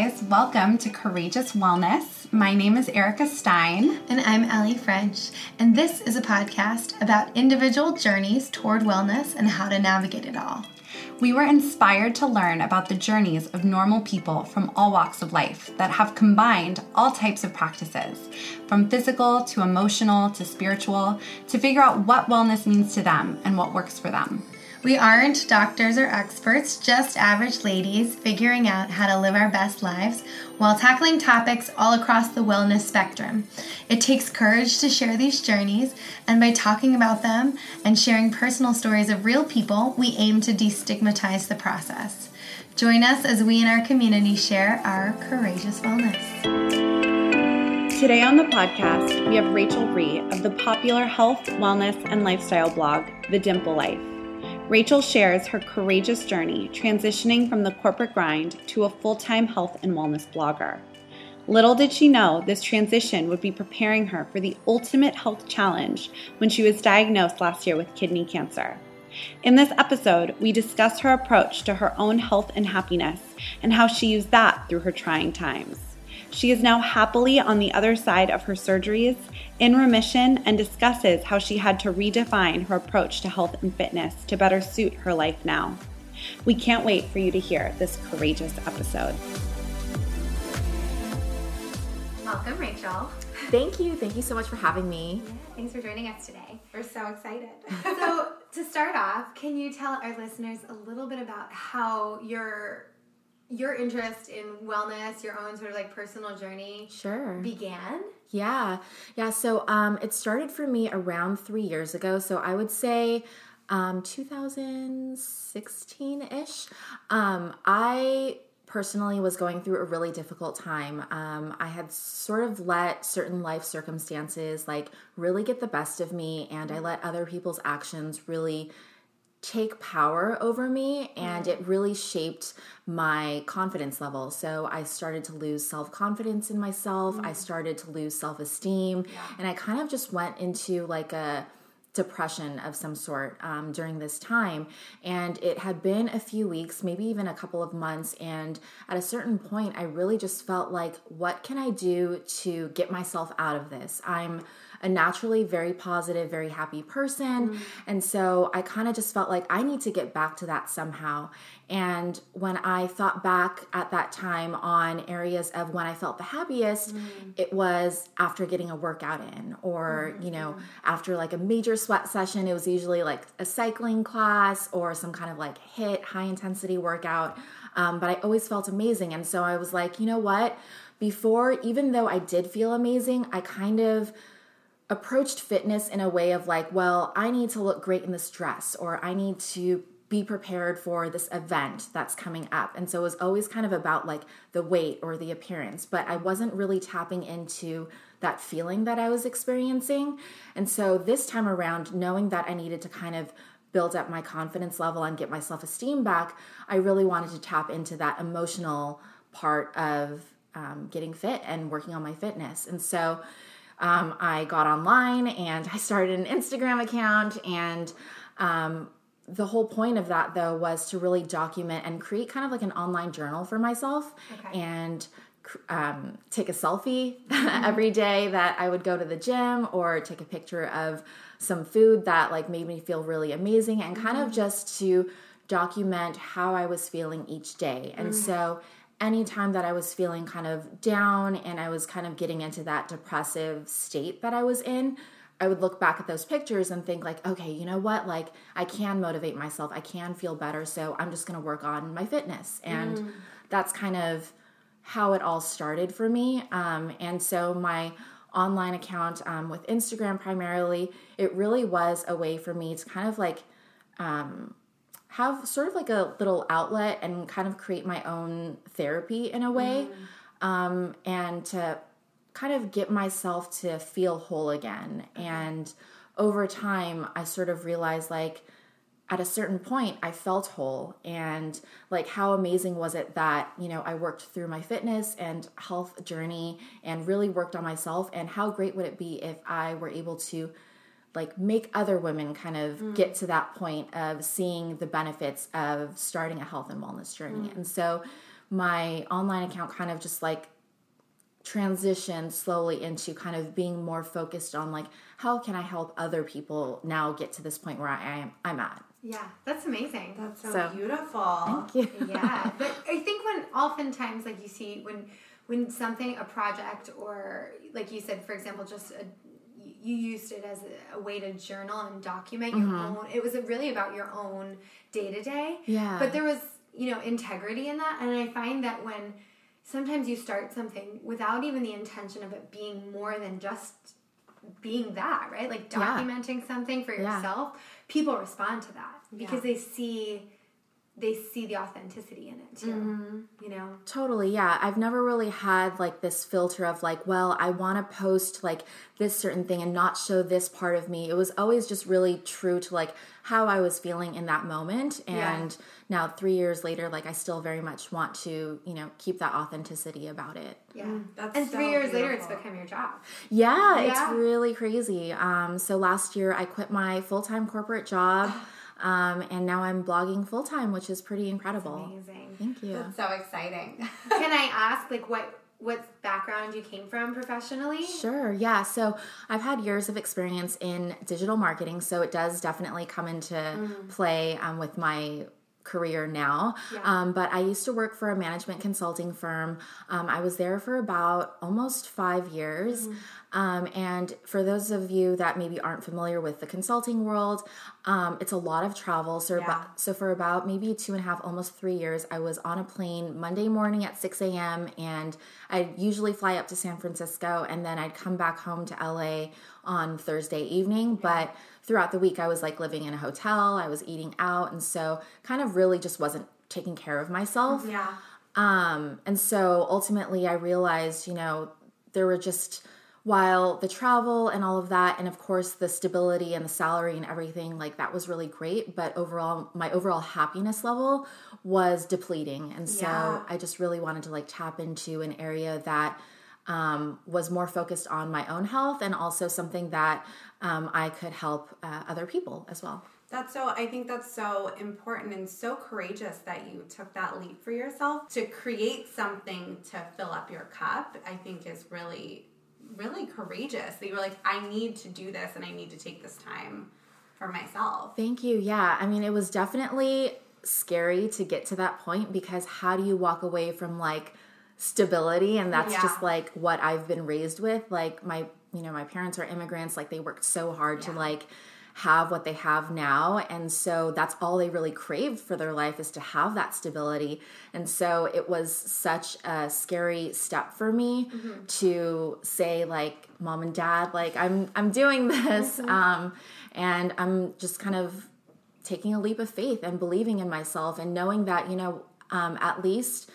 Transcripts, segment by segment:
guys. Welcome to Courageous Wellness. My name is Erica Stein. And I'm Ellie French. And this is a podcast about individual journeys toward wellness and how to navigate it all. We were inspired to learn about the journeys of normal people from all walks of life that have combined all types of practices, from physical to emotional to spiritual, to figure out what wellness means to them and what works for them. We aren't doctors or experts, just average ladies figuring out how to live our best lives while tackling topics all across the wellness spectrum. It takes courage to share these journeys, and by talking about them and sharing personal stories of real people, we aim to destigmatize the process. Join us as we in our community share our courageous wellness. Today on the podcast, we have Rachel Ree of the popular health, wellness, and lifestyle blog, The Dimple Life. Rachel shares her courageous journey transitioning from the corporate grind to a full time health and wellness blogger. Little did she know this transition would be preparing her for the ultimate health challenge when she was diagnosed last year with kidney cancer. In this episode, we discuss her approach to her own health and happiness and how she used that through her trying times. She is now happily on the other side of her surgeries, in remission, and discusses how she had to redefine her approach to health and fitness to better suit her life now. We can't wait for you to hear this courageous episode. Welcome, Rachel. Thank you. Thank you so much for having me. Yeah, thanks for joining us today. We're so excited. so, to start off, can you tell our listeners a little bit about how your your interest in wellness, your own sort of like personal journey, sure, began? Yeah, yeah. So um, it started for me around three years ago. So I would say um, 2016 ish. Um, I personally was going through a really difficult time. Um, I had sort of let certain life circumstances like really get the best of me, and I let other people's actions really take power over me and it really shaped my confidence level. So I started to lose self confidence in myself. Mm. I started to lose self esteem. Yeah. And I kind of just went into like a depression of some sort um, during this time. And it had been a few weeks, maybe even a couple of months. And at a certain point, I really just felt like, what can I do to get myself out of this? I'm a naturally very positive, very happy person. Mm. And so I kind of just felt like I need to get back to that somehow. And when I thought back at that time on areas of when I felt the happiest, mm. it was after getting a workout in, or, mm-hmm. you know, after like a major sweat session. It was usually like a cycling class or some kind of like HIIT high intensity workout. Um, but I always felt amazing. And so I was like, you know what? Before, even though I did feel amazing, I kind of approached fitness in a way of like, well, I need to look great in this dress, or I need to be prepared for this event that's coming up. And so it was always kind of about like the weight or the appearance, but I wasn't really tapping into that feeling that I was experiencing. And so this time around, knowing that I needed to kind of build up my confidence level and get my self esteem back, I really wanted to tap into that emotional part of um, getting fit and working on my fitness. And so um, I got online and I started an Instagram account. And um, the whole point of that, though, was to really document and create kind of like an online journal for myself okay. and um, take a selfie mm-hmm. every day that I would go to the gym or take a picture of some food that like made me feel really amazing and kind mm-hmm. of just to document how I was feeling each day. And mm-hmm. so anytime that I was feeling kind of down and I was kind of getting into that depressive state that I was in, I would look back at those pictures and think like, okay, you know what? Like I can motivate myself. I can feel better. So I'm just going to work on my fitness. And mm. that's kind of how it all started for me. Um, and so my online account um, with Instagram primarily, it really was a way for me to kind of like um, have sort of like a little outlet and kind of create my own therapy in a way mm. um, and to kind of get myself to feel whole again. And over time i sort of realized like at a certain point i felt whole. And like how amazing was it that you know i worked through my fitness and health journey and really worked on myself? And how great would it be if i were able to like make other women kind of mm. get to that point of seeing the benefits of starting a health and wellness journey. Mm. And so my online account kind of just like transitioned slowly into kind of being more focused on like how can I help other people now get to this point where I am I'm at. Yeah, that's amazing. That's so, So- beautiful. Thank you. yeah, but I think when oftentimes like you see when when something a project or like you said for example just a, you used it as a, way to journal and document your mm-hmm. own it was really about your own day to day Yeah. but there was you know integrity in that and i find that when sometimes you start something without even the intention of it being more than just being that right like Yeah. documenting something for Yeah. yourself people respond to that because Yeah. they see they see the authenticity in it too you know Totally, yeah. I've never really had like this filter of like, well, I want to post like this certain thing and not show this part of me. It was always just really true to like how I was feeling in that moment. Yeah. And now, three years later, like I still very much want to, you know, keep that authenticity about it. yeah that's and so three years later it's become your job Yeah, Yeah. it's really crazy. Um, so last year I quit my full time corporate job, um, and now I'm blogging full time, which is pretty incredible. amazing Thank you. That's so exciting. can i ask like what what background you came from professionally Sure, yeah. So I've had years of experience in digital marketing, so it does definitely come into play um, with my career now. Yeah. Um, but I used to work for a management consulting firm. Um, I was there for about almost five years. Um, and for those of you that maybe aren't familiar with the consulting world, um, it's a lot of travel. So, Yeah. about, so for about maybe two and a half, almost three years, I was on a plane Monday morning at 6 a.m. and I'd usually fly up to San Francisco and then I'd come back home to LA on Thursday evening. But throughout the week, I was like living in a hotel, I was eating out, and so kind of really just wasn't taking care of myself. yeah. Um, and so ultimately, I realized, you know, there were just while the travel and all of that, and of course the stability and the salary and everything, like that was really great. But overall, my overall happiness level was depleting, and so Yeah. I just really wanted to like tap into an area that um, was more focused on my own health and also something that um, I could help uh, other people as well. That's so, I think that's so important and so courageous that you took that leap for yourself to create something to fill up your cup. I think is really, really courageous that you were like, I need to do this and I need to take this time for myself. Thank you. Yeah. I mean, it was definitely scary to get to that point because how do you walk away from like stability? And that's Yeah. just like what I've been raised with. Like, my, you know, my parents are immigrants. Like, they worked so hard to like, have what they have now and so that's all they really craved for their life is to have that stability and so it was such a scary step for me Mm-hmm. to say like mom and dad like i'm i'm doing this Mm-hmm. um and i'm just kind of taking a leap of faith and believing in myself and knowing that you know um, at least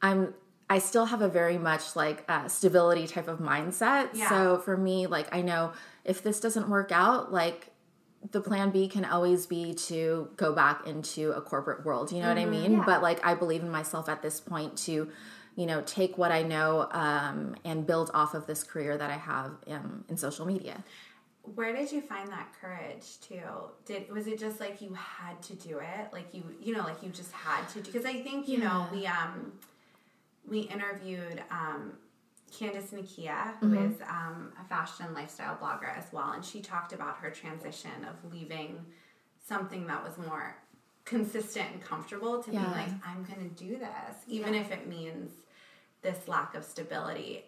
i'm i still have a very much like uh, stability type of mindset Yeah. so for me like i know if this doesn't work out like the plan b can always be to go back into a corporate world you know what i mean Yeah. but like i believe in myself at this point to you know take what i know um, and build off of this career that i have um, in social media Where did you find that courage too? Did was it just like you had to do it? Like you you know, like you just had to because I think, you know, we um we interviewed um Candice Nakia, who is um, a fashion lifestyle blogger as well, and she talked about her transition of leaving something that was more consistent and comfortable to Yeah. being like, I'm going to do this, even if it means this lack of stability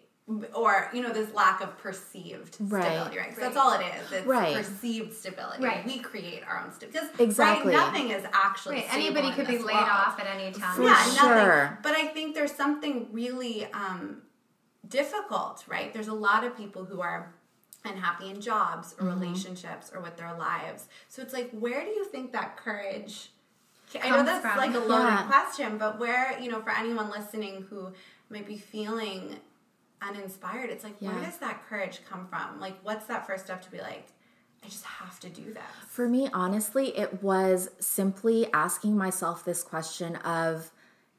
or you know this lack of perceived stability, Right. stability right 'Cause that's all it is it's Right. perceived stability Right. we create our own stability because Exactly. right, nothing is actually Right, anybody could be laid world. off at any time. For yeah sure. nothing but i think there's something really um difficult right there's a lot of people who are unhappy in jobs or Mm-hmm. relationships or with their lives so it's like where do you think that courage I know that's from. like a loaded Yeah. question, but where, you know, for anyone listening who might be feeling uninspired, it's like, where does that courage come from? Like, what's that first step to be like, I just have to do this? For me, honestly, it was simply asking myself this question of,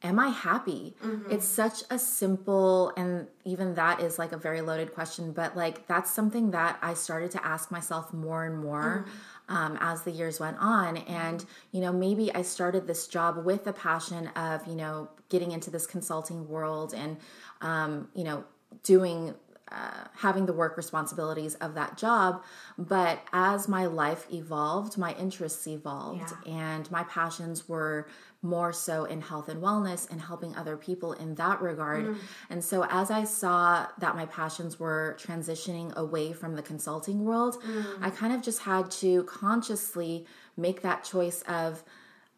Am I happy? It's such a simple, and even that is like a very loaded question, but like that's something that I started to ask myself more and more. um, as the years went on. And, you know, maybe I started this job with a passion of, you know, getting into this consulting world and, um, you know, doing uh, having the work responsibilities of that job. But as my life evolved, my interests evolved, yeah. and my passions were more so in health and wellness and helping other people in that regard. Mm. And so, as I saw that my passions were transitioning away from the consulting world, mm. I kind of just had to consciously make that choice of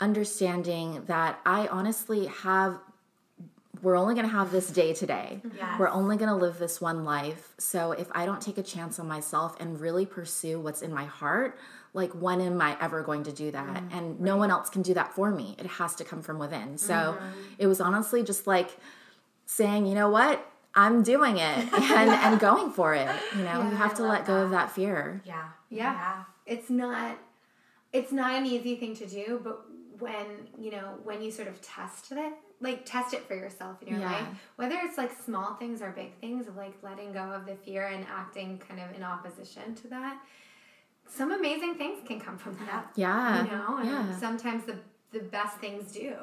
understanding that I honestly have we're only going to have this day today. Yes. We're only going to live this one life. So if I don't take a chance on myself and really pursue what's in my heart, like when am I ever going to do that? Mm, and right. no one else can do that for me. It has to come from within. So mm-hmm. it was honestly just like saying, you know what? I'm doing it and and going for it. You know, yeah, you have I to let go of that fear. Yeah. yeah. Yeah. It's not it's not an easy thing to do, but when, you know, when you sort of test it like test it for yourself in your yeah. life. Whether it's like small things or big things of like letting go of the fear and acting kind of in opposition to that some amazing things can come from that. Yeah. You know and yeah. sometimes the the best things do.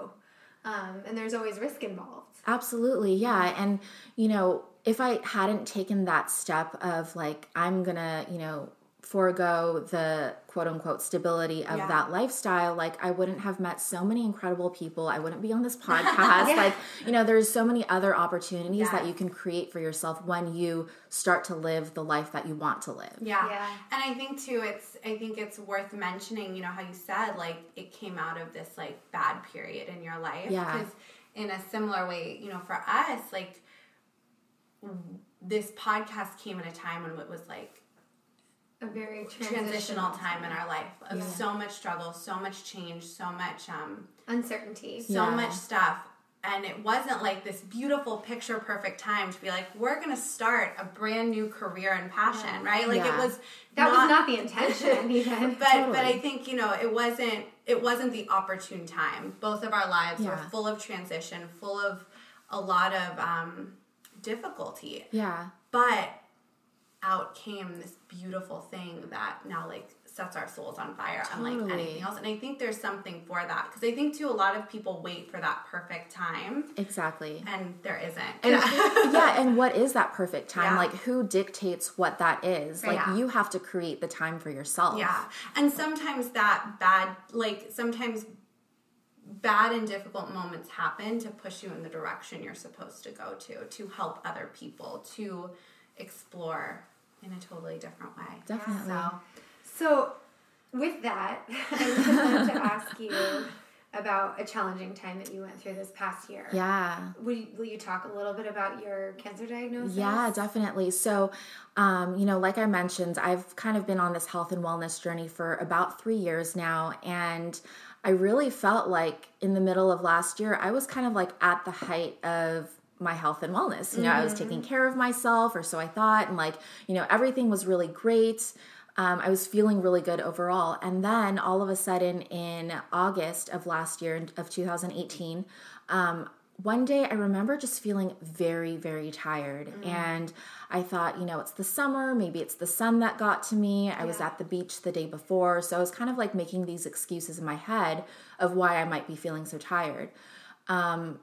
Um, and there's always risk involved. Absolutely. Yeah. And you know if i hadn't taken that step of like i'm gonna you know forego the quote unquote stability of yeah. that lifestyle, like I wouldn't have met so many incredible people. I wouldn't be on this podcast. yeah. Like, you know, there's so many other opportunities yeah. that you can create for yourself when you start to live the life that you want to live. Yeah. yeah. And I think too it's I think it's worth mentioning, you know, how you said like it came out of this like bad period in your life. Yeah. Because in a similar way, you know, for us, like this podcast came at a time when it was like a very transitional, transitional time in our life of yeah. so much struggle, so much change, so much um, uncertainty, so yeah. much stuff. And it wasn't like this beautiful picture perfect time to be like, we're gonna start a brand new career and passion, yeah. right? Like it was that not, was not the intention even. but totally. but I think, you know, it wasn't it wasn't the opportune time. Both of our lives were full of transition, full of a lot of um, difficulty. Yeah. But out came this beautiful thing that now like sets our souls on fire totally. unlike anything else. And i think there's something for that because i think too a lot of people wait for that perfect time. Exactly. And there isn't. And, yeah and what is that perfect time? Yeah. like who dictates what that is? Like yeah. you have to create the time for yourself. Yeah. And sometimes that bad like sometimes bad and difficult moments happen to push you in the direction you're supposed to go to to help other people to explore in a totally different way. Definitely. So, so with that, I would to ask you about a challenging time that you went through this past year. Yeah. Will you, will you talk a little bit about your cancer diagnosis? Yeah, definitely. So, um, you know, like I mentioned, I've kind of been on this health and wellness journey for about three years now. And I really felt like in the middle of last year, I was kind of like at the height of my health and wellness. You know, mm-hmm. I was taking mm-hmm. care of myself, or so I thought, and like, you know, everything was really great. Um, I was feeling really good overall. And then all of a sudden, in August of last year, of 2018, um, one day I remember just feeling very, very tired. Mm. And I thought, you know, it's the summer. Maybe it's the sun that got to me. I yeah. was at the beach the day before. So I was kind of like making these excuses in my head of why I might be feeling so tired. Um,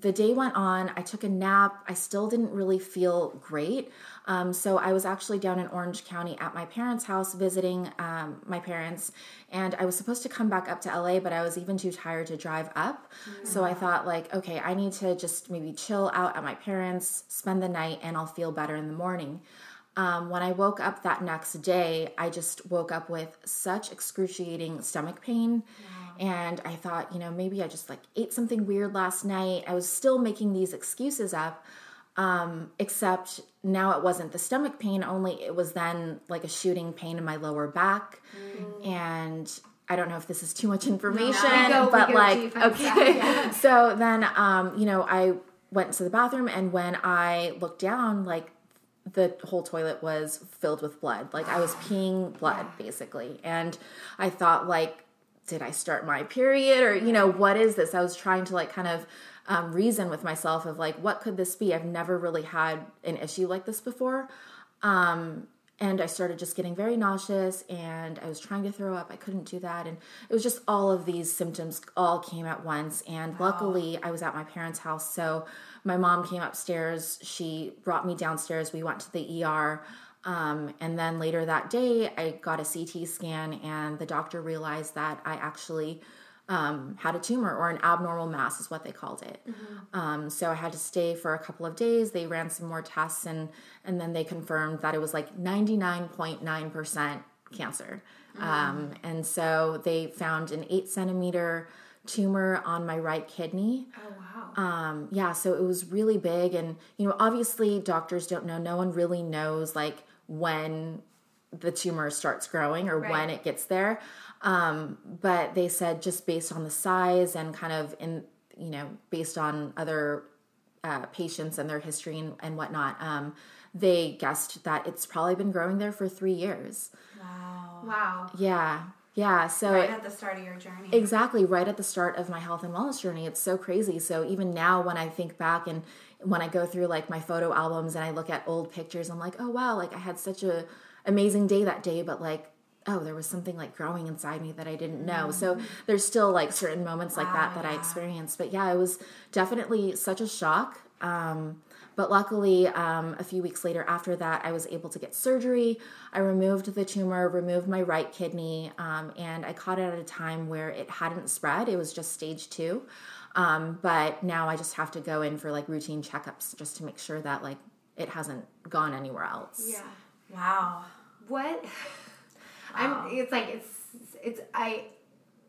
the day went on. I took a nap. I still didn't really feel great. Um, so I was actually down in Orange County at my parents' house visiting um, my parents. And I was supposed to come back up to LA, but I was even too tired to drive up. Mm-hmm. So I thought, like, okay, I need to just maybe chill out at my parents', spend the night, and I'll feel better in the morning. Um, when I woke up that next day, I just woke up with such excruciating stomach pain. And I thought, you know, maybe I just like ate something weird last night. I was still making these excuses up. Um, except now it wasn't the stomach pain only, it was then like a shooting pain in my lower back. Mm. And I don't know if this is too much information, no, go, but like, okay. Yeah. so then, um, you know, I went to the bathroom, and when I looked down, like the whole toilet was filled with blood. Like I was peeing blood basically. And I thought like did I start my period or you know what is this? I was trying to like kind of um, reason with myself of like what could this be? I've never really had an issue like this before. Um, and I started just getting very nauseous and I was trying to throw up. I couldn't do that. And it was just all of these symptoms all came at once. And wow. luckily, I was at my parents' house. So my mom came upstairs. She brought me downstairs. We went to the ER. Um, and then later that day, I got a CT scan, and the doctor realized that I actually um, had a tumor or an abnormal mass is what they called it. Mm-hmm. Um, so I had to stay for a couple of days. They ran some more tests and and then they confirmed that it was like 99.9% cancer. Mm-hmm. Um, and so they found an eight centimeter tumor on my right kidney. Oh wow. Um, yeah, so it was really big and you know obviously doctors don't know. No one really knows like when the tumor starts growing or right. when it gets there. Um, but they said just based on the size and kind of in, you know, based on other uh, patients and their history and, and whatnot, um, they guessed that it's probably been growing there for three years. Wow. Wow. Yeah. Yeah, so right at the start of your journey. Exactly, right at the start of my health and wellness journey. It's so crazy. So even now when I think back and when I go through like my photo albums and I look at old pictures, I'm like, "Oh wow, like I had such a amazing day that day, but like oh there was something like growing inside me that i didn't know. Mm-hmm. so there's still like certain moments like that that yeah. i experienced. But yeah it was definitely such a shock um, but luckily um, a few weeks later after that i was able to get surgery. I removed the tumor removed my right kidney um, and i caught it at a time where it hadn't spread. It was just stage two um, but now i just have to go in for like routine checkups just to make sure that like it hasn't gone anywhere else yeah wow what I'm. It's like it's it's I.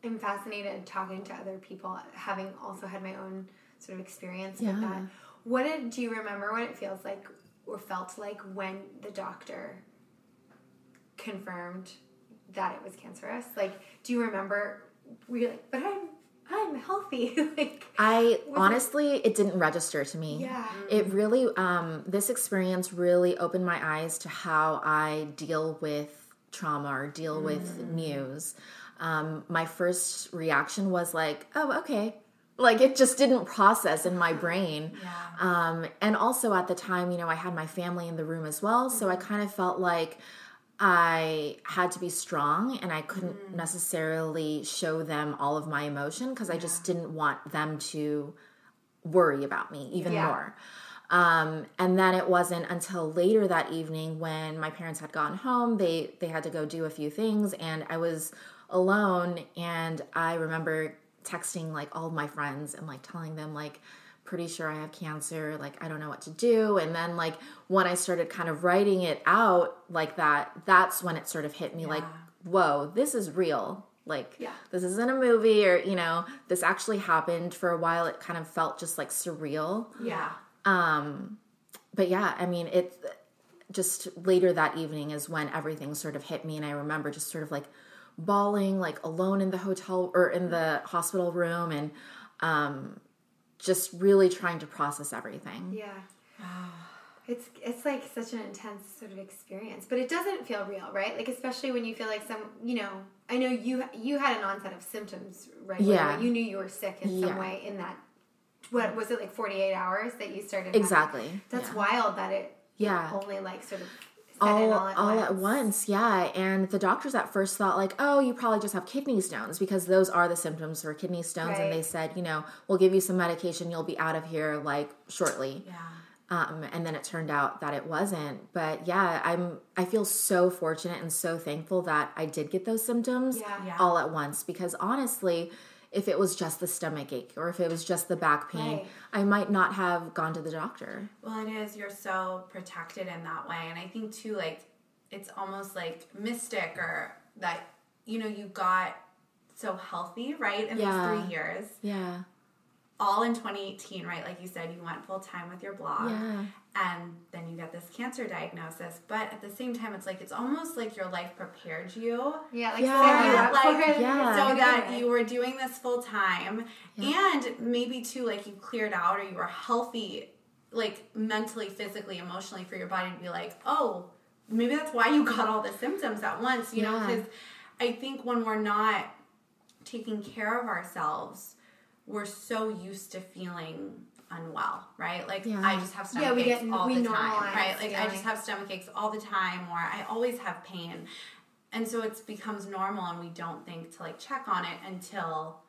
am fascinated talking to other people, having also had my own sort of experience yeah. with that. What did do you remember what it feels like or felt like when the doctor confirmed that it was cancerous? Like, do you remember? Were you like, but I'm I'm healthy. like I honestly it, it, didn't register to me. Yeah. It really um this experience really opened my eyes to how I deal with trauma or deal with mm. news, um, my first reaction was like, oh, okay. Like it just didn't process in my brain. Yeah. Um, and also at the time, you know, I had my family in the room as well. So I mm-hmm. kind of felt like I had to be strong and I couldn't mm. necessarily show them all of my emotion because yeah. I just didn't want them to worry about me even yeah. more. Um, and then it wasn't until later that evening when my parents had gone home, they they had to go do a few things, and I was alone. And I remember texting like all of my friends and like telling them like pretty sure I have cancer, like I don't know what to do. And then like when I started kind of writing it out like that, that's when it sort of hit me yeah. like, whoa, this is real. Like yeah. this isn't a movie or, you know, this actually happened for a while. It kind of felt just like surreal. Yeah. Um, but yeah, I mean, it just later that evening is when everything sort of hit me, and I remember just sort of like bawling, like alone in the hotel or in the hospital room, and um, just really trying to process everything. Yeah. It's it's like such an intense sort of experience, but it doesn't feel real, right? Like especially when you feel like some, you know, I know you you had an onset of symptoms, right? Yeah. You knew you were sick in yeah. some way in that what was it like 48 hours that you started exactly having? that's yeah. wild that it yeah only like sort of all, all, at, all once. at once yeah and the doctors at first thought like oh you probably just have kidney stones because those are the symptoms for kidney stones right. and they said you know we'll give you some medication you'll be out of here like shortly yeah um, and then it turned out that it wasn't but yeah i'm i feel so fortunate and so thankful that i did get those symptoms yeah. Yeah. all at once because honestly if it was just the stomach ache or if it was just the back pain, right. I might not have gone to the doctor. Well, it is. You're so protected in that way. And I think, too, like, it's almost like mystic or that, you know, you got so healthy, right, in yeah. these three years. Yeah all in 2018, right? Like you said, you went full time with your blog. Yeah. And then you get this cancer diagnosis. But at the same time, it's like, it's almost like your life prepared you. Yeah, like, yeah. like yeah. so that you were doing this full time. Yeah. And maybe too, like you cleared out or you were healthy, like mentally, physically, emotionally for your body to be like, oh, maybe that's why you got all the symptoms at once, you yeah. know? Because I think when we're not taking care of ourselves, we're so used to feeling unwell, right? Like Yeah. I just have stomach Yeah, we aches get- all we the time, right? Like I just have stomach aches all the time, or I always have pain, and so it becomes normal, and we don't think to like check on it until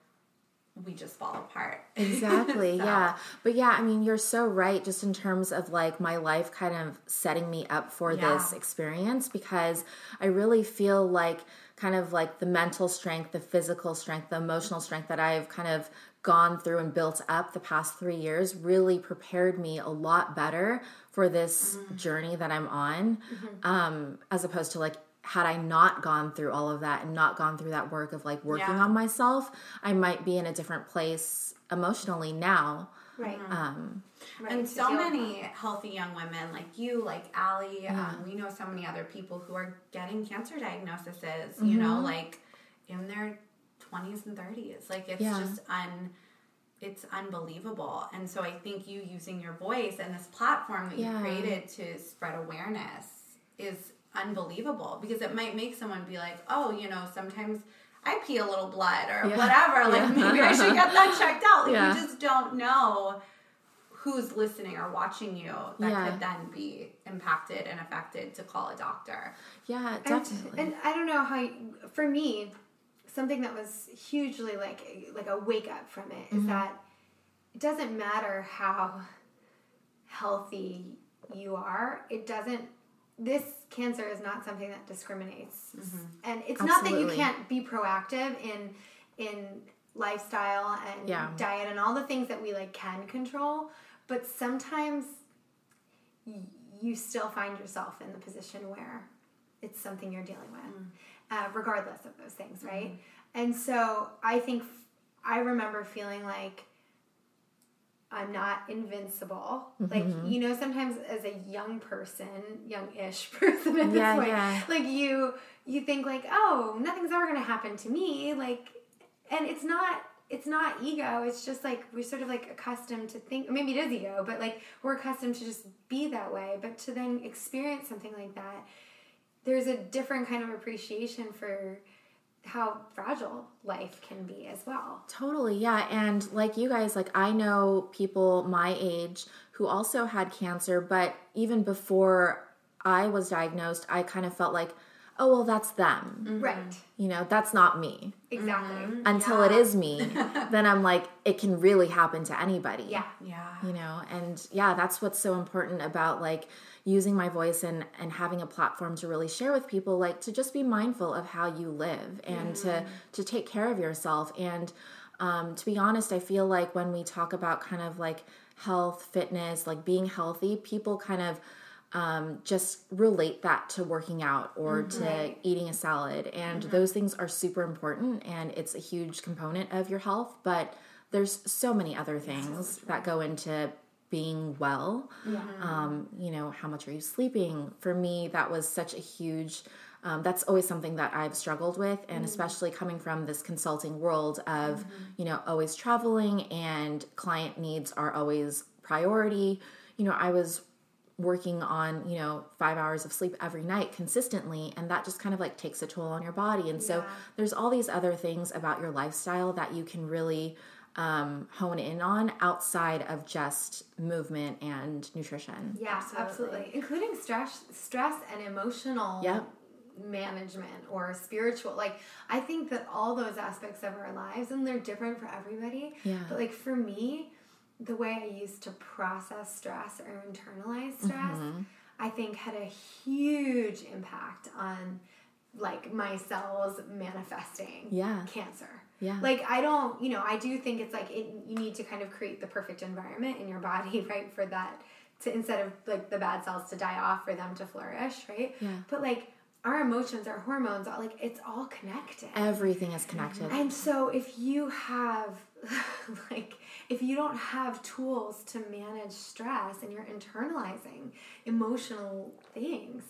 we just fall apart. Exactly. So- Yeah. But yeah, I mean, you're so right just in terms of like my life kind of setting me up for Yeah. this experience because I really feel like kind of like the mental strength, the physical strength, the emotional strength that I've kind of gone through and built up the past 3 years really prepared me a lot better for this Mm-hmm. journey that I'm on um as opposed to like had I not gone through all of that and not gone through that work of like working Yeah. on myself, I might be in a different place emotionally now. Right. Um, right. and so many healthy young women like you like Allie um, we know so many other people who are getting cancer diagnoses you Mm-hmm. know like in their 20s and 30s like it's Yeah. just un it's unbelievable and so i think you using your voice and this platform that you created to spread awareness is unbelievable because it might make someone be like oh you know sometimes I pee a little blood or Yeah. whatever. Like Yeah. maybe I should get that checked out. Like Yeah. you just don't know who's listening or watching you that Yeah. could then be impacted and affected to call a doctor. yeah, And- definitely. And, I don't know how. You, for me, something that was hugely like like a wake up from it is mm-hmm. that it doesn't matter how healthy you are. It doesn't. This cancer is not something that discriminates, mm-hmm. and it's not that you can't be proactive in in lifestyle and Yeah. diet and all the things that we like can control, but sometimes y- you still find yourself in the position where it's something you're dealing with, mm. uh, regardless of those things, right? Mm-hmm. And so I think f- I remember feeling like I'm not invincible. Like, mm-hmm. you know, sometimes as a young person, young-ish person at this Yeah, point, yeah. like you you think like, oh, nothing's ever gonna happen to me. Like and it's not it's not ego it's just like we're sort of like accustomed to think maybe it is ego but like we're accustomed to just be that way but to then experience something like that there's a different kind of appreciation for how fragile life can be as well Totally, yeah. And like you guys, like I know people my age who also had cancer, but even before I was diagnosed, I kind of felt like, oh, well, that's them. right You know, that's not me. exactly Until it is me, then I'm like, it can really happen to anybody. yeah Yeah. you know and yeah that's what's so important about like using my voice and and having a platform to really share with people like to just be mindful of how you live and to to take care of yourself and um, to be honest i feel like when we talk about kind of like health fitness like being healthy people kind of um, just relate that to working out or to eating a salad. And those things are super important and it's a huge component of your health. But there's so many other things that go into being well. Um, you know, how much are you sleeping? For me, that was such a huge. Um, that's always something that I've struggled with, and especially coming from this consulting world of, you know, always traveling and client needs are always priority. You know, I was working on you know five hours of sleep every night consistently and that just kind of like takes a toll on your body and so Yeah. there's all these other things about your lifestyle that you can really um, hone in on outside of just movement and nutrition Yeah, absolutely. Including stress, stress and emotional Yep. management or spiritual. Like I think that all those aspects of our lives, and they're different for everybody. Yeah. But like for me, the way I used to process stress or internalize stress, Mm-hmm. I think had a huge impact on like my cells manifesting Yeah. cancer. Yeah. Like I don't, you know, I do think it's like it, you need to kind of create the perfect environment in your body, right, for that to instead of like the bad cells to die off for them to flourish, right? Yeah. But like our emotions, our hormones, all like it's all connected. everything is connected And so if you have like if you don't have tools to manage stress and you're internalizing emotional things,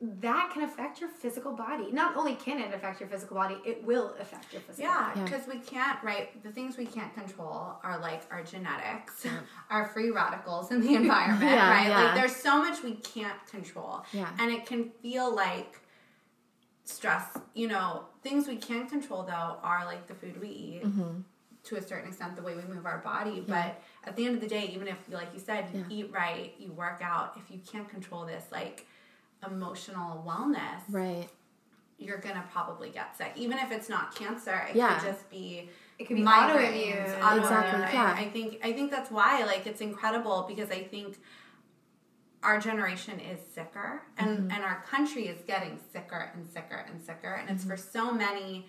that can affect your physical body. Not only can it affect your physical body, it will affect your physical Yeah, body. because we can't, right? The things we can't control are like our genetics, our free radicals in the environment, Yeah, right? yeah. Like there's so much we can't control. Yeah. And it can feel like stress. You know, things we can control though are like the food we eat, mm-hmm. To a certain extent the way we move our body. But at the end of the day, even if, like you said, you Yeah. eat right, you work out, if you can't control this, like emotional wellness, Right. you're gonna probably get sick. Even if it's not cancer, it Yeah. could just be It could be migraines, autoimmune. autoimmune. Exactly, I- yeah. I, think I think that's why like it's incredible because I think our generation is sicker and Mm-hmm. and our country is getting sicker and sicker and sicker and it's for Mm-hmm. so many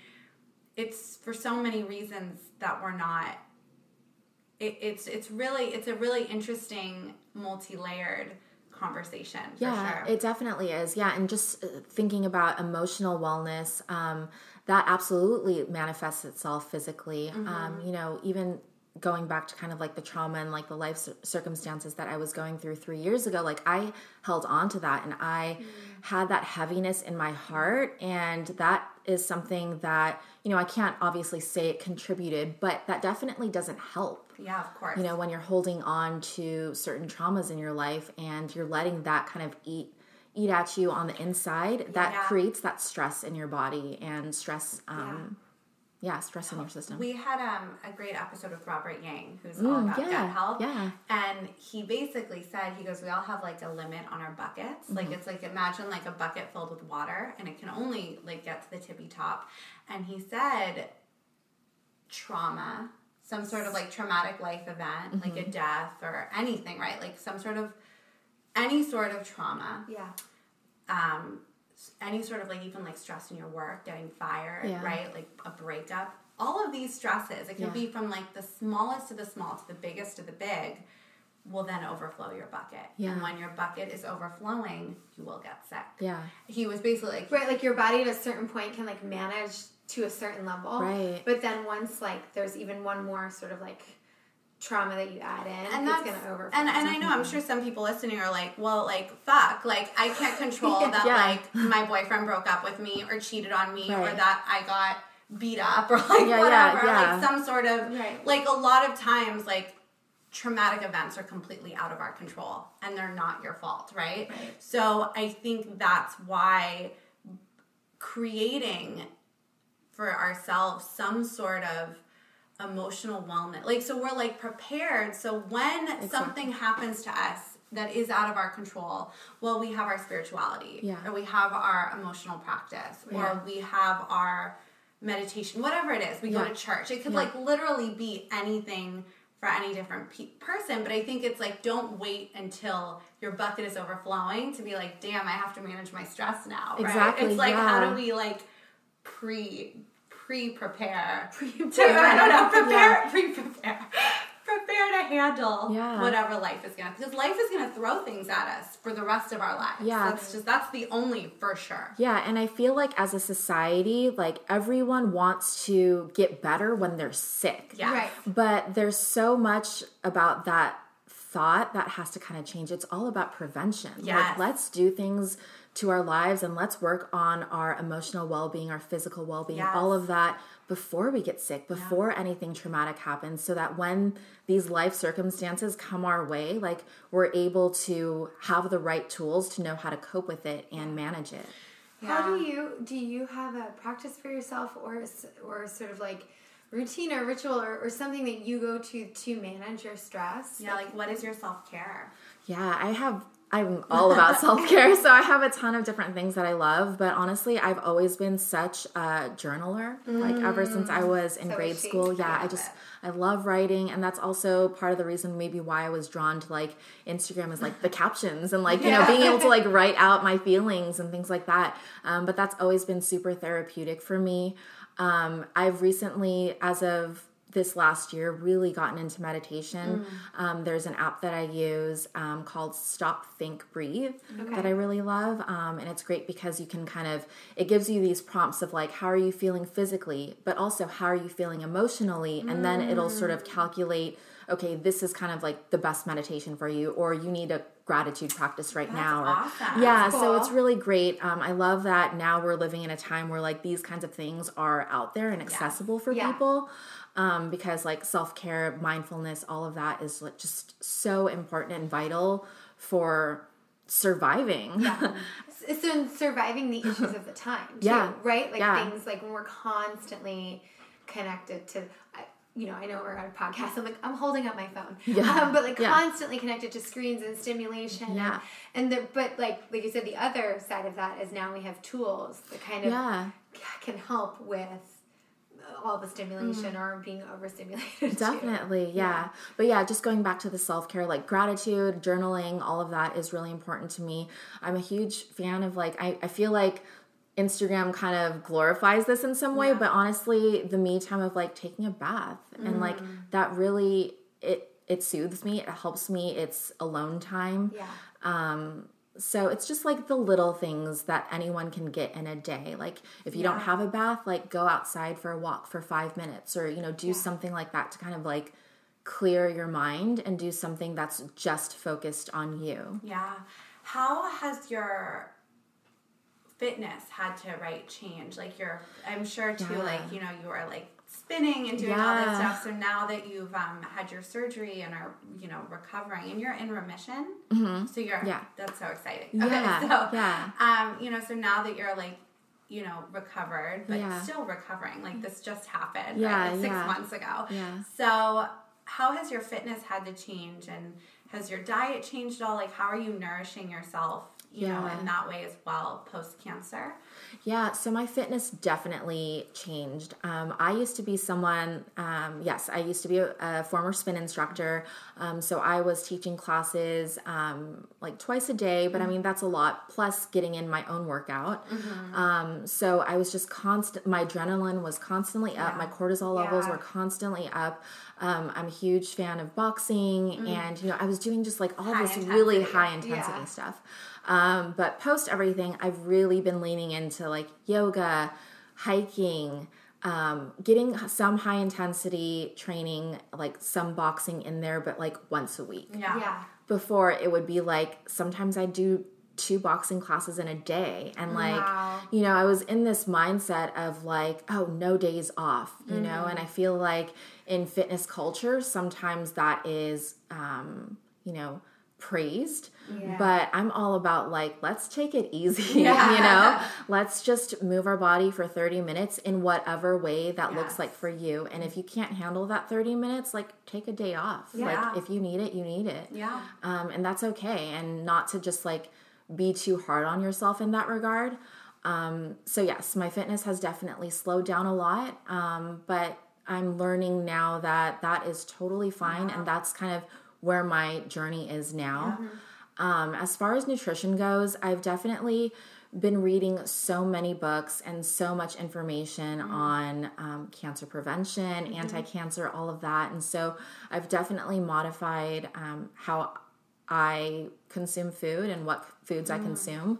it's for so many reasons that we're not it, it's it's really it's a really interesting multi-layered conversation for Yeah, sure it definitely is. Yeah, and just uh, thinking about emotional wellness, um, that absolutely manifests itself physically. Mm-hmm. Um, you know, even going back to kind of like the trauma and like the life circumstances that I was going through three years ago, like I held on to that and I Mm. had that heaviness in my heart. And that is something that, you know, I can't obviously say it contributed, but that definitely doesn't help yeah of course you know when you're holding on to certain traumas in your life and you're letting that kind of eat eat at you on the inside that Yeah. creates that stress in your body and stress um yeah, stress in your system We had um, a great episode with Robert Yang, who's all Mm, about yeah, gut health. yeah. And he basically said, he goes, we all have like a limit on our buckets. Mm-hmm. Like it's like imagine like a bucket filled with water, and it can only like get to the tippy top. And he said, trauma, some sort of like traumatic life event, like Mm-hmm. a death or anything, right? Like some sort of any sort of trauma Yeah. um, any sort of like even like stress in your work, getting fired, Yeah. right? Like a breakup. All of these stresses, it can Yeah. be from like the smallest to the small to the biggest to the big, will then overflow your bucket. Yeah. And when your bucket is overflowing, you will get sick. yeah He was basically like, Right, like your body at a certain point can like manage to a certain level. Right. But then once like there's even one more sort of like trauma that you add in, and that's gonna overflow. and, and I know I'm sure some people listening are like, well, like fuck, like I can't control that like my boyfriend broke up with me or cheated on me or that I got beat up or like Yeah, yeah, whatever, yeah. like some sort of Right. like a lot of times like traumatic events are completely out of our control and they're not your fault, right? Right. So I think that's why creating for ourselves some sort of emotional wellness. Like, so we're like prepared. So when something happens to us that is out of our control, well, we have our spirituality, Yeah. or we have our emotional practice, Yeah. or we have our meditation, whatever it is. We go to church. It could Yeah. like literally be anything for any different pe- person, but I think it's like don't wait until your bucket is overflowing to be like, damn, I have to manage my stress now. Right? Exactly, It's like how do we like pre pre prepare Pre- to I don't know prepare Yeah. pre prepare prepare to handle Yeah. whatever life is gonna because life is gonna throw things at us for the rest of our lives. Yeah. that's just that's the only for sure. Yeah, and I feel like as a society, like everyone wants to get better when they're sick. Yeah. Right. But there's so much about that thought that has to kind of change. It's all about prevention. Yes. Like let's do things to our lives and let's work on our emotional well-being, our physical well-being, Yes. all of that before we get sick, before anything traumatic happens so that when these life circumstances come our way, like we're able to have the right tools to know how to cope with it and manage it. How do you do you have a practice for yourself or or sort of like routine or ritual or, or something that you go to to manage your stress? Yeah, like what is your self care? Yeah, I have. I'm all about self care, so I have a ton of different things that I love. But honestly, I've always been such a journaler. Like ever since I was in So grade is school. Yeah, I love just it. I love writing, and that's also part of the reason maybe why I was drawn to like Instagram is like the captions and like you know being able to like write out my feelings and things like that. Um, but that's always been super therapeutic for me. Um, I've recently, as of this last year, really gotten into meditation. Um, there's an app that I use um, called Stop, Think, Breathe that I really love. Um, and it's great because you can kind of, it gives you these prompts of like, how are you feeling physically, but also how are you feeling emotionally? And then it'll sort of calculate, okay, this is kind of like the best meditation for you, or you need a gratitude practice right now. Or, awesome. Yeah, That's so it's really great. Um, I love that now we're living in a time where like these kinds of things are out there and accessible for Yeah. people. Um, because like self care, mindfulness, all of that is like just so important and vital for surviving. S- So in surviving the issues of the time, too, Yeah. right? Like Yeah. things like when we're constantly connected to. I, you know, I know we're on a podcast. I'm like, I'm holding up my phone. Yeah. Um, but like Yeah. constantly connected to screens and stimulation. Yeah. And, the, but like, like you said, the other side of that is now we have tools that kind of Yeah. can help with all the stimulation or being overstimulated. Mm. Definitely, yeah. But yeah, just going back to the self care, like gratitude, journaling, all of that is really important to me. I'm a huge fan of like, I, I feel like Instagram kind of glorifies this in some way, but honestly, the me time of like taking a bath and like that really, it, it soothes me, it helps me, it's alone time. Yeah. Um, so it's just like the little things that anyone can get in a day. Like if you don't have a bath, like go outside for a walk for five minutes or, you know, do something like that to kind of like clear your mind and do something that's just focused on you. Yeah. How has your fitness had to right change? Like you're I'm sure too Yeah. like, you know, you are like spinning and doing all that stuff. So now that you've um, had your surgery and are, you know, recovering and you're in remission. So you're Yeah. that's so exciting. Yeah, Okay, so yeah. um, you know, so now that you're like you know, recovered, but Yeah. still recovering. Like this just happened, Yeah, right? Like six yeah. months ago. Yeah. So, how has your fitness had to change, and has your diet changed at all? Like, how are you nourishing yourself, you know, Yeah. in that way as well, post cancer? Yeah, so my fitness definitely changed. Um, I used to be someone, um, yes, I used to be a, a former spin instructor. Um, so I was teaching classes um, like twice a day, but I mean, that's a lot, plus getting in my own workout. Um, so I was just constant, my adrenaline was constantly up, my cortisol levels Yeah. were constantly up. Um, I'm a huge fan of boxing, and you know, I was doing just like all High this really high intensity Yeah. stuff. Um, but post everything, I've really been leaning into like yoga, hiking, um, getting some high intensity training, like some boxing in there, but like once a week. Yeah. Yeah. Before it would be like sometimes I do two boxing classes in a day and like Wow. you know i was in this mindset of like oh no days off you know and i feel like in fitness culture sometimes that is um you know praised Yeah. but i'm all about like let's take it easy Yeah. you know? Let's just move our body for 30 minutes in whatever way that looks like for you. And if you can't handle that 30 minutes like take a day off. Yeah. like if you need it you need it. Yeah. um, and that's okay. And not to just like be too hard on yourself in that regard. Um, so yes my fitness has definitely slowed down a lot. Um, but i'm learning now that that is totally fine. And that's kind of where my journey is now. Um, as far as nutrition goes i've definitely been reading so many books and so much information on um, cancer prevention, anti cancer, all of that. And so I've definitely modified um, how I consume food and what foods I consume.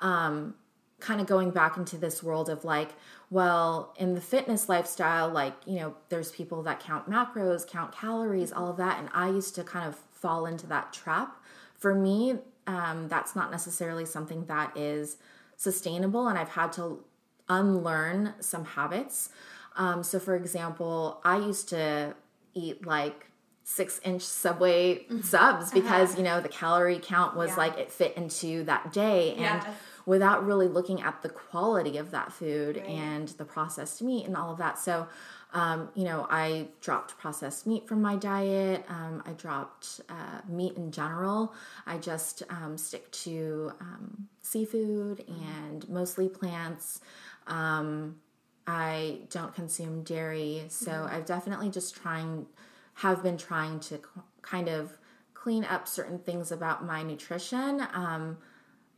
Um, kind of going back into this world of like, well, in the fitness lifestyle, like, you know, there's people that count macros, count calories, all of that. And I used to kind of fall into that trap. For me, um, that's not necessarily something that is sustainable. And I've had to unlearn some habits. Um, so, for example, I used to eat like six inch subway subs because you know the calorie count was Yeah. like it fit into that day and Yes. Without really looking at the quality of that food and the processed meat and all of that. So um, you know i dropped processed meat from my diet. Um, i dropped uh, meat in general. I just um, stick to um, seafood and mostly plants. Um, I don't consume dairy, so I've definitely just trying, have been trying to kind of clean up certain things about my nutrition. Um,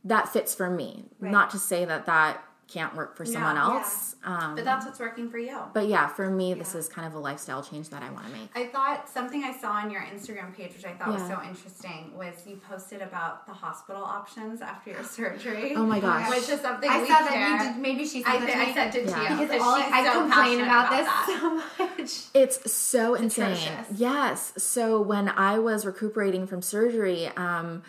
that fits for me. Not to say that that can't work for someone Yeah. else, um, But that's what's working for you. but yeah, for me, this is kind of a lifestyle change that I want to make. I thought something I saw on your Instagram page, which I thought was so interesting, was you posted about the hospital options after your surgery. Oh my gosh. Which is something I we saw share. that you did. Maybe she said I, that thi- I sent it to you because because all, she's I so complain passionate about, this that. so much. It's so insane. atrocious. Yes. So when I was recuperating from surgery, um,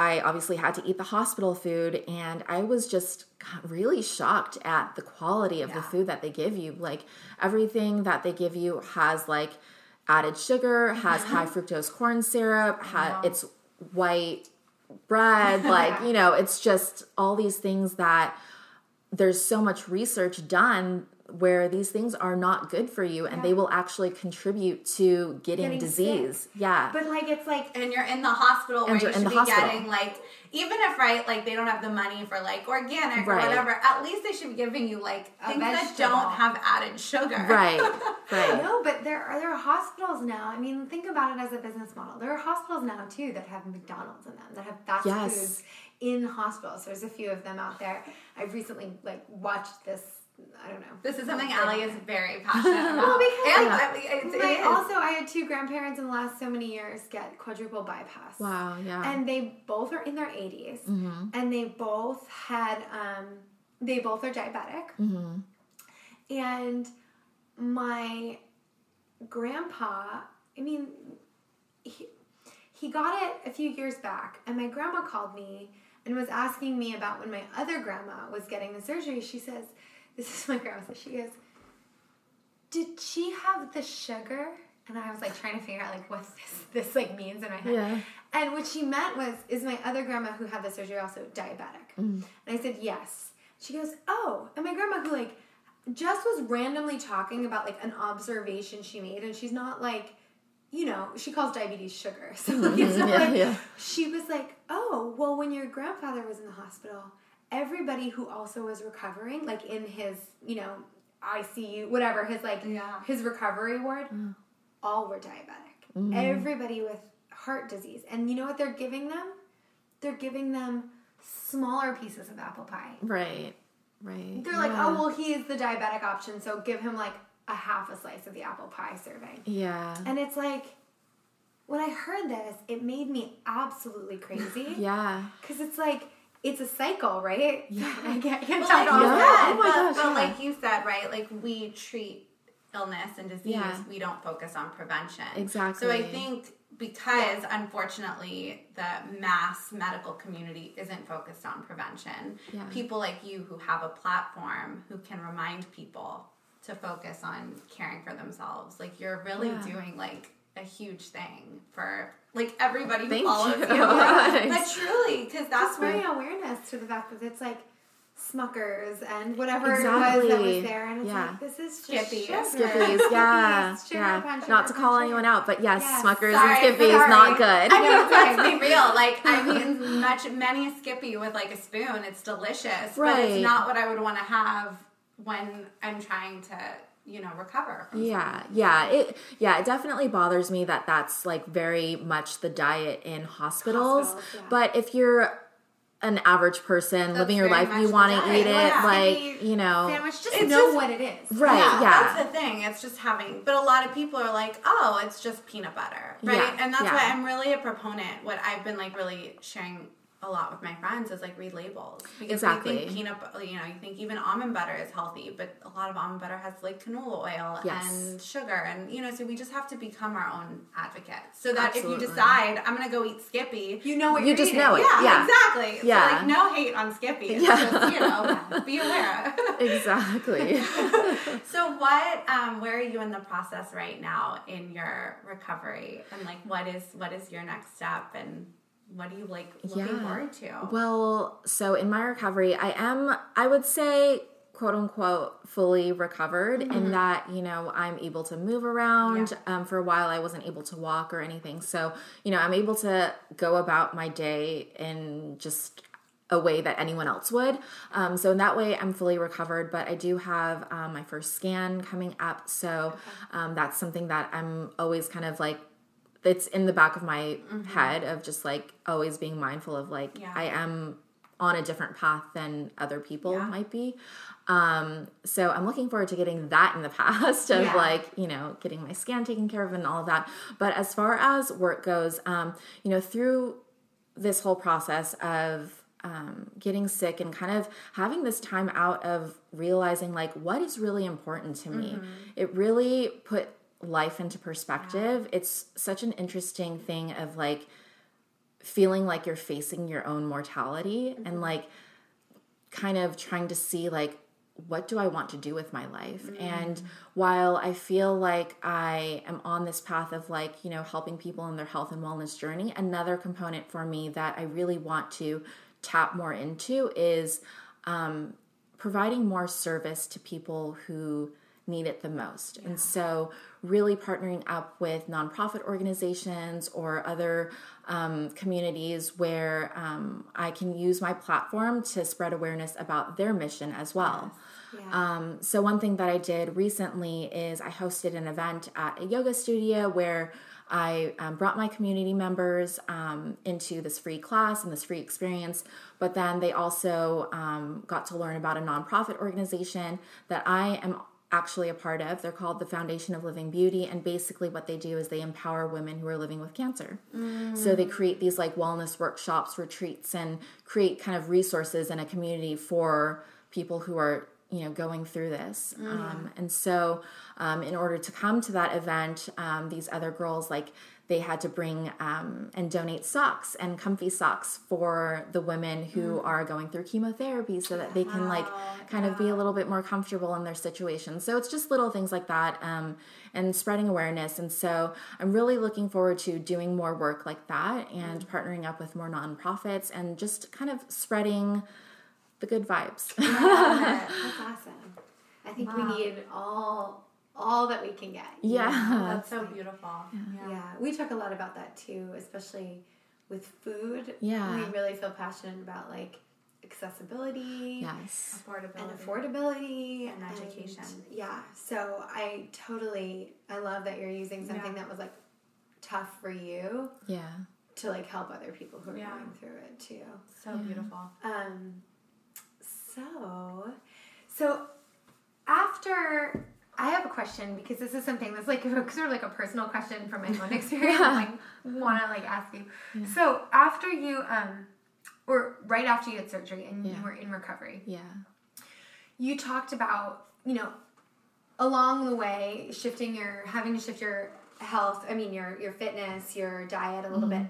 I obviously had to eat the hospital food, and I was just really shocked at the quality of the food that they give you. Like everything that they give you has like added sugar, has high mm-hmm. fructose corn syrup, ha- it's white bread, like you know, it's just all these things that there's so much research done where these things are not good for you and they will actually contribute to getting, Getting disease. sick. Yeah. But like it's like and you're in the hospital And you you're in should the be hospital. getting like even if right like they don't have the money for like organic or whatever at least they should be giving you like A things that don't have added sugar right. Right. No, but there are there are hospitals now. I mean, think about it as a business model. There are hospitals now too that have McDonald's in them, that have fast Yes. foods in hospitals. There's a few of them out there. I've recently like watched this. I don't know. this is something Allie is very passionate about Well, because- and I it's, it My- also, I had two grandparents in the last so many years get quadruple bypass. Wow. Yeah. And they both are in their 80s, and they both had, um, they both are diabetic. And my grandpa, I mean, he, he got it a few years back, and my grandma called me and was asking me about when my other grandma was getting the surgery. She says, This is my grandma. So she goes, Did she have the sugar? And I was like trying to figure out like what this this like means in my head. Yeah. And what she meant was, is my other grandma who had the surgery also diabetic? Mm. And I said yes. She goes, oh. And my grandma who like just was randomly talking about like an observation she made, and she's not like, you know, she calls diabetes sugar. So mm-hmm. like, not Yeah, like yeah. she was like, oh, well, when your grandfather was in the hospital, everybody who also was recovering, like in his, you know, ICU, whatever, his like Yeah. his recovery ward, mm. all were diabetic. Mm-hmm. Everybody with heart disease. And you know what they're giving them? They're giving them smaller pieces of apple pie. right. Right. They're like, Yeah. oh, well, he is the diabetic option, so give him like a half a slice of the apple pie serving. Yeah. And it's like, when I heard this, it made me absolutely crazy. Yeah. Because it's like, it's a cycle, right? Yeah. I can't, can't like talk you all Yeah. said, Oh my but, gosh, but yeah. like you said, right? Like we treat illness and disease, Yeah. we don't focus on prevention. Exactly. So I think because unfortunately the mass medical community isn't focused on prevention, Yeah. people like you who have a platform who can remind people to focus on caring for themselves, like you're really Yeah. doing like a huge thing for like everybody who Thank follows you. you. Yes. But truly, because that's Just where bringing awareness to the fact that it's like Smuckers and whatever it was that was there, and it's Yeah. like this is just Skippy. sugar. Skippies, yeah, Skippies, yeah. upon sugar Not to call sugar. anyone out, but yes, Yes. Smuckers Sorry, and Skippies sorry. not good. I mean, let's be real. Like, I mean, much many a Skippy with like a spoon, it's delicious, but it's not what I would want to have when I'm trying to, you know, recover. From Yeah, yeah, it yeah, it definitely bothers me that that's like very much the diet in hospitals. Hospitals, yeah. But if you're an average person living your life, much you want to eat it, Yeah. like Skippy you know, Sandwich, just It's know just- what it is. right? Yeah, Yeah, that's the thing. It's just having, but a lot of people are like, "Oh, it's just peanut butter," right? Yeah, And that's yeah. why I'm really a proponent. What I've been like really sharing a lot with my friends is like read labels because Exactly. we think peanut, you know, you think even almond butter is healthy, but a lot of almond butter has like canola oil Yes. and sugar, and you know, so we just have to become our own advocates. So that if you decide I'm gonna go eat Skippy, You know what You just eating. know it. yeah, Yeah. exactly. Yeah. So like no hate on Skippy. It's Yeah. just, you know, be aware. exactly. So what um where are you in the process right now in your recovery and like what is what is your next step and what are you like looking Yeah. forward to? Well, so in my recovery, I am, I would say, quote unquote, fully recovered in that, you know, I'm able to move around. Um, for a while, I wasn't able to walk or anything. So, you know, I'm able to go about my day in just a way that anyone else would. Um, so in that way, I'm fully recovered. But I do have um, my first scan coming up, so um, that's something that I'm always kind of like. It's in the back of my head of just like always being mindful of like Yeah. I am on a different path than other people Yeah. might be. Um, so I'm looking forward to getting that in the past of Yeah. like, you know, getting my scan taken care of and all of that. But as far as work goes, um, you know, through this whole process of um, getting sick and kind of having this time out of realizing like what is really important to me. It really put life into perspective. It's such an interesting thing of like feeling like you're facing your own mortality and like kind of trying to see like what do I want to do with my life? And while I feel like I am on this path of like, you know, helping people in their health and wellness journey, another component for me that I really want to tap more into is um, providing more service to people who need it the most. And so, really partnering up with nonprofit organizations or other um, communities where um, I can use my platform to spread awareness about their mission as well. Yeah. Um, so, one thing that I did recently is I hosted an event at a yoga studio where I um, brought my community members um, into this free class and this free experience, but then they also um, got to learn about a nonprofit organization that I am actually a part of. They're called the Foundation of Living Beauty, and basically what they do is they empower women who are living with cancer. So they mm. create these like wellness workshops, retreats, and create kind of resources and a community for people who are you know going through this. Um, and so um, in order to come to that event um, these other girls like they had to bring um, and donate socks and comfy socks for the women who are going through chemotherapy so that they can like kind of be a little bit more comfortable in their situation. So it's just little things like that um, and spreading awareness. And so i'm really looking forward to doing more work like that and partnering up with more nonprofits and just kind of spreading the good vibes That's awesome. I think we need all all that we can get. Yeah. know? That's so beautiful. Yeah. Yeah, we talk a lot about that too, especially with food. Yeah. we really feel passionate about like accessibility. yes Affordability. And affordability And education. yeah, so I totally I love that you're using something Yeah. that was like tough for you yeah to like help other people who are Yeah. going through it too. So beautiful. Um, so, so after I have a question because this is something that's like sort of like a personal question from my own experience. I like, want to like ask you. So after you um, or right after you had surgery and you were in recovery, yeah. you talked about you know along the way shifting your having to shift your health i mean your your fitness your diet a little bit.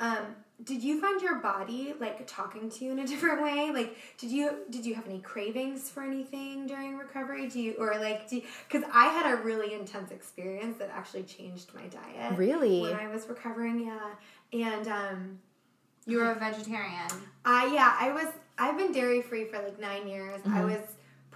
Um did you find your body like talking to you in a different way like did you did you have any cravings for anything during recovery do you or like do because i had a really intense experience that actually changed my diet Really? when i was recovering yeah and um You were a vegetarian. I yeah, I was I've been dairy free for like nine years. I Mm-hmm. was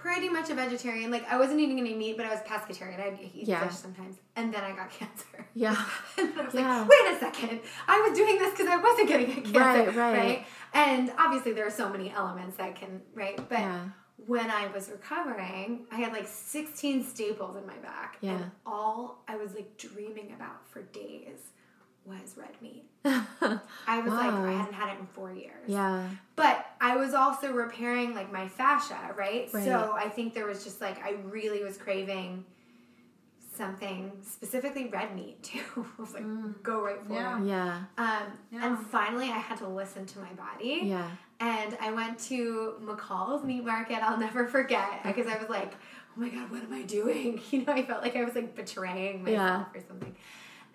pretty much a vegetarian. Like I wasn't eating any meat, but I was pescatarian. I'd eat Yeah. fish sometimes. And then I got cancer. yeah and I was Yeah. like, wait a second. I was doing this because I wasn't getting a cancer. Right, right. And obviously there are so many elements that can right. But Yeah. when I was recovering, I had like 16 staples in my back. Yeah. And all I was like dreaming about for days was red meat. I was like, I hadn't had it in four years. yeah But I was also repairing like my fascia, right? Right. So I think there was just like I really was craving something specifically red meat too. I was like, go right for Yeah. it. yeah Um, Yeah. And finally, I had to listen to my body. yeah And I went to McCall's meat market. I'll never forget because I was like, oh my god, what am I doing? You know, I felt like I was like betraying myself or something.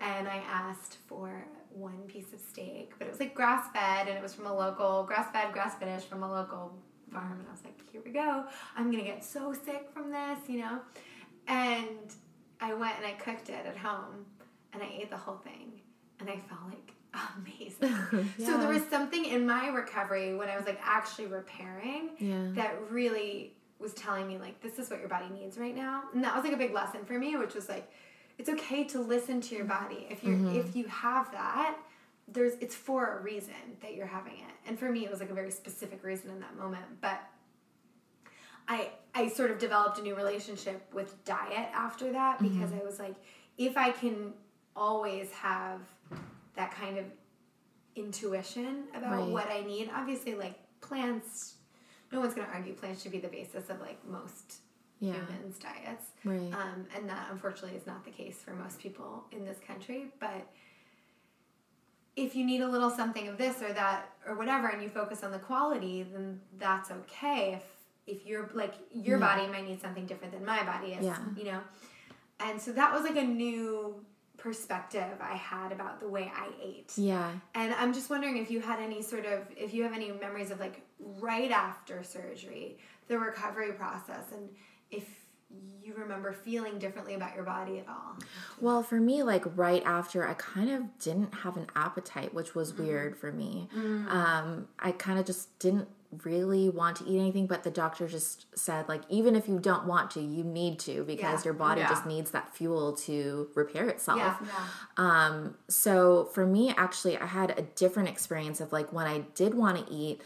And I asked for one piece of steak, but it was like grass fed and it was from a local grass fed, grass finished from a local farm. And I was like, here we go. I'm gonna get so sick from this, you know. And I went and I cooked it at home and I ate the whole thing and I felt like amazing. So there was something in my recovery when I was like actually repairing Yeah. that really was telling me like this is what your body needs right now. And that was like a big lesson for me, which was like it's okay to listen to your body. If you are if you have that, there's it's for a reason that you're having it. And for me it was like a very specific reason in that moment, but I I sort of developed a new relationship with diet after that mm-hmm. because I was like, if I can always have that kind of intuition about Right. what I need, obviously like plants no one's gonna argue plants should be the basis of like most Yeah. humans' diets. Right. Um, and that unfortunately is not the case for most people in this country. But if you need a little something of this or that or whatever and you focus on the quality, then that's okay. If if you're like your Yeah. body might need something different than my body is, Yeah. you know. And so that was like a new perspective I had about the way I ate. yeah And I'm just wondering if you had any sort of, if you have any memories of like right after surgery, the recovery process, and if you remember feeling differently about your body at all. Well, for me, like right after, I kind of didn't have an appetite, which was weird for me. Um, I kind of just didn't really want to eat anything, but the doctor just said, like, even if you don't want to, you need to because Yeah. your body Yeah. just needs that fuel to repair itself. Yeah. Um, so for me, actually, I had a different experience of like when I did want to eat,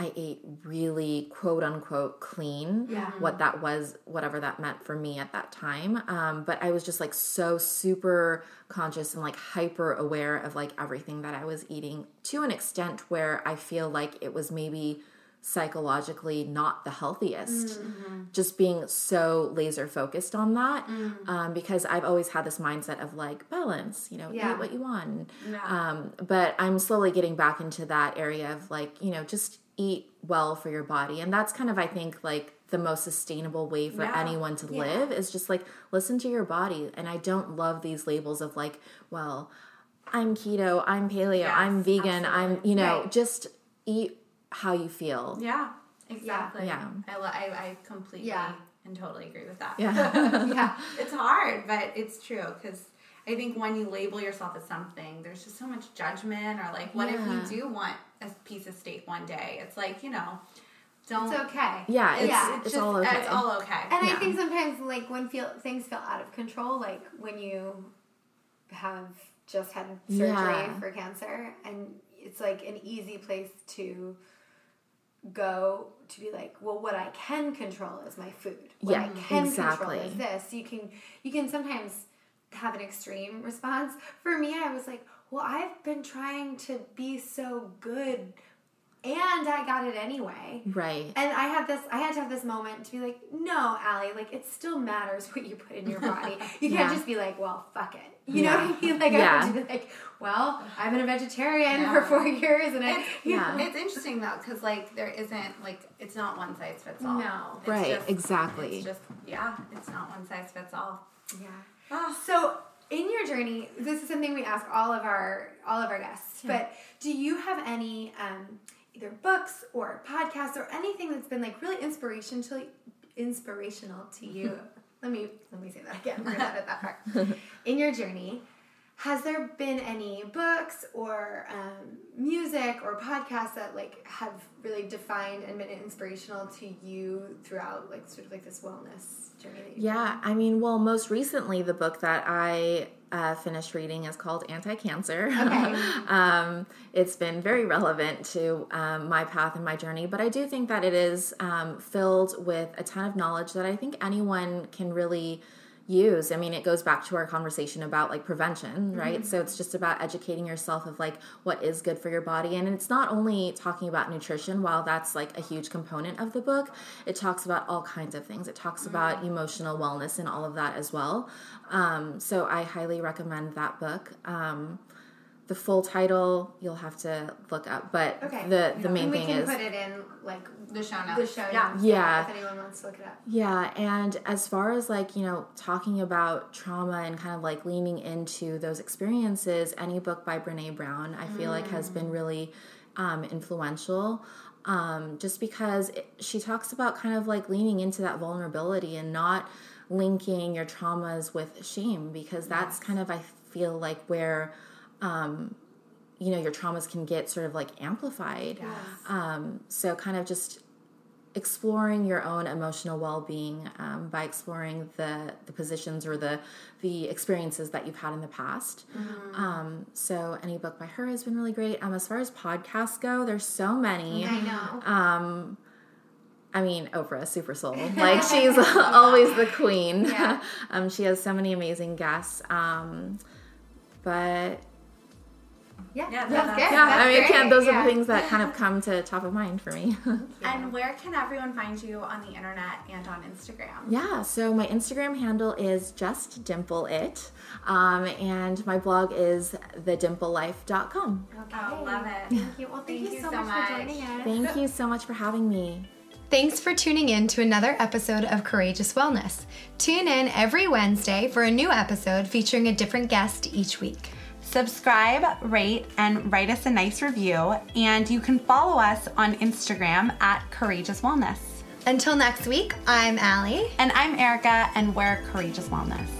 I ate really quote unquote clean. Yeah. What that was, whatever that meant for me at that time. Um, but I was just like so super conscious and like hyper aware of like everything that I was eating to an extent where I feel like it was maybe psychologically not the healthiest just being so laser focused on that um, because i've always had this mindset of like balance you know Yeah. eat what you want Yeah. um, but i'm slowly getting back into that area of like you know just eat well for your body and that's kind of i think like the most sustainable way for Yeah. anyone to live is just like listen to your body and i don't love these labels of like well i'm keto i'm paleo Yes, i'm vegan i'm you know Right. just eat how you feel Yeah, exactly. Yeah. I, lo- I, I completely Yeah. and totally agree with that. yeah Yeah. It's hard, but it's true because I think when you label yourself as something, there's just so much judgment or like, what Yeah. if you do want a piece of steak one day? It's like, you know, don't. It's okay. yeah it's, Yeah. it's, just- all uh, okay It's all okay. And I think sometimes, like when feel things feel out of control, like when you have just had surgery Yeah. for cancer, and it's like an easy place to go to be like, well, what I can control is my food. What Yeah, I can exactly. control is this. You can you can sometimes have an extreme response. For me, I was like, well, I've been trying to be so good. And I got it anyway. right And I had this, I had to have this moment to be like, no, Allie, like it still matters what you put in your body. You can't Yeah. just be like, well, fuck it. You know what I mean? Like I Yeah. had to be like, well, I've been a vegetarian Yeah. for four years, and I, It's, Yeah. it's interesting though because like there isn't like it's not one size fits all. No. It's Right, just- exactly. It's just yeah, it's not one size fits all. yeah. Ah. So in your journey, this is something we ask all of our all of our guests. But do you have any um, either books or podcasts or anything that's been like really inspiration to inspirational to you? let me let me say that again. We're gonna edit that part. In your journey, has there been any books or um, music or podcasts that like have really defined and been inspirational to you throughout like sort of like this wellness journey? Yeah, I mean, well, most recently, the book that I uh, finished reading is called Anti Cancer. Okay. um, it's been very relevant to um, my path and my journey, but I do think that it is um, filled with a ton of knowledge that I think anyone can really use. I mean, it goes back to our conversation about like prevention, right? So it's just about educating yourself of like what is good for your body. And it's not only talking about nutrition, while that's like a huge component of the book, it talks about all kinds of things. It talks about emotional wellness and all of that as well. Um, so I highly recommend that book. Um, the full title you'll have to look up, but Okay. the the main and we thing can is put it in like The show the notes. show Yeah. notes. Yeah. If anyone wants to look it up. Yeah, and as far as like, you know, talking about trauma and kind of like leaning into those experiences, any book by Brene Brown, I feel like has been really um, influential. Um, just because it, she talks about kind of like leaning into that vulnerability and not linking your traumas with shame, because that's kind of, I feel like, where, um, you know, your traumas can get sort of like amplified. Um, so kind of just exploring your own emotional well-being um, by exploring the the positions or the the experiences that you've had in the past um, so any book by her has been really great um, as far as podcasts go there's so many I know. um, I mean, Oprah, super soul. Like she's always the queen. Yeah. um, she has so many amazing guests. Um, but yeah, Yeah, that's that- good. yeah, That's I mean, great. can't, those are the things that kind of come to top of mind for me. And where can everyone find you on the internet and on Instagram? Yeah, so my Instagram handle is just dimple it, um, and my blog is thedimplelife.com. Okay. Oh, love it. Thank you. Well, thank, Thank you you so, so much, much. for joining us. Thank you so much for having me. Thanks for tuning in to another episode of Courageous Wellness. Tune in every Wednesday for a new episode featuring a different guest each week. Subscribe, rate, and write us a nice review. And you can follow us on Instagram at Courageous Wellness. Until next week, I'm Allie. And I'm Erica, and we're Courageous Wellness.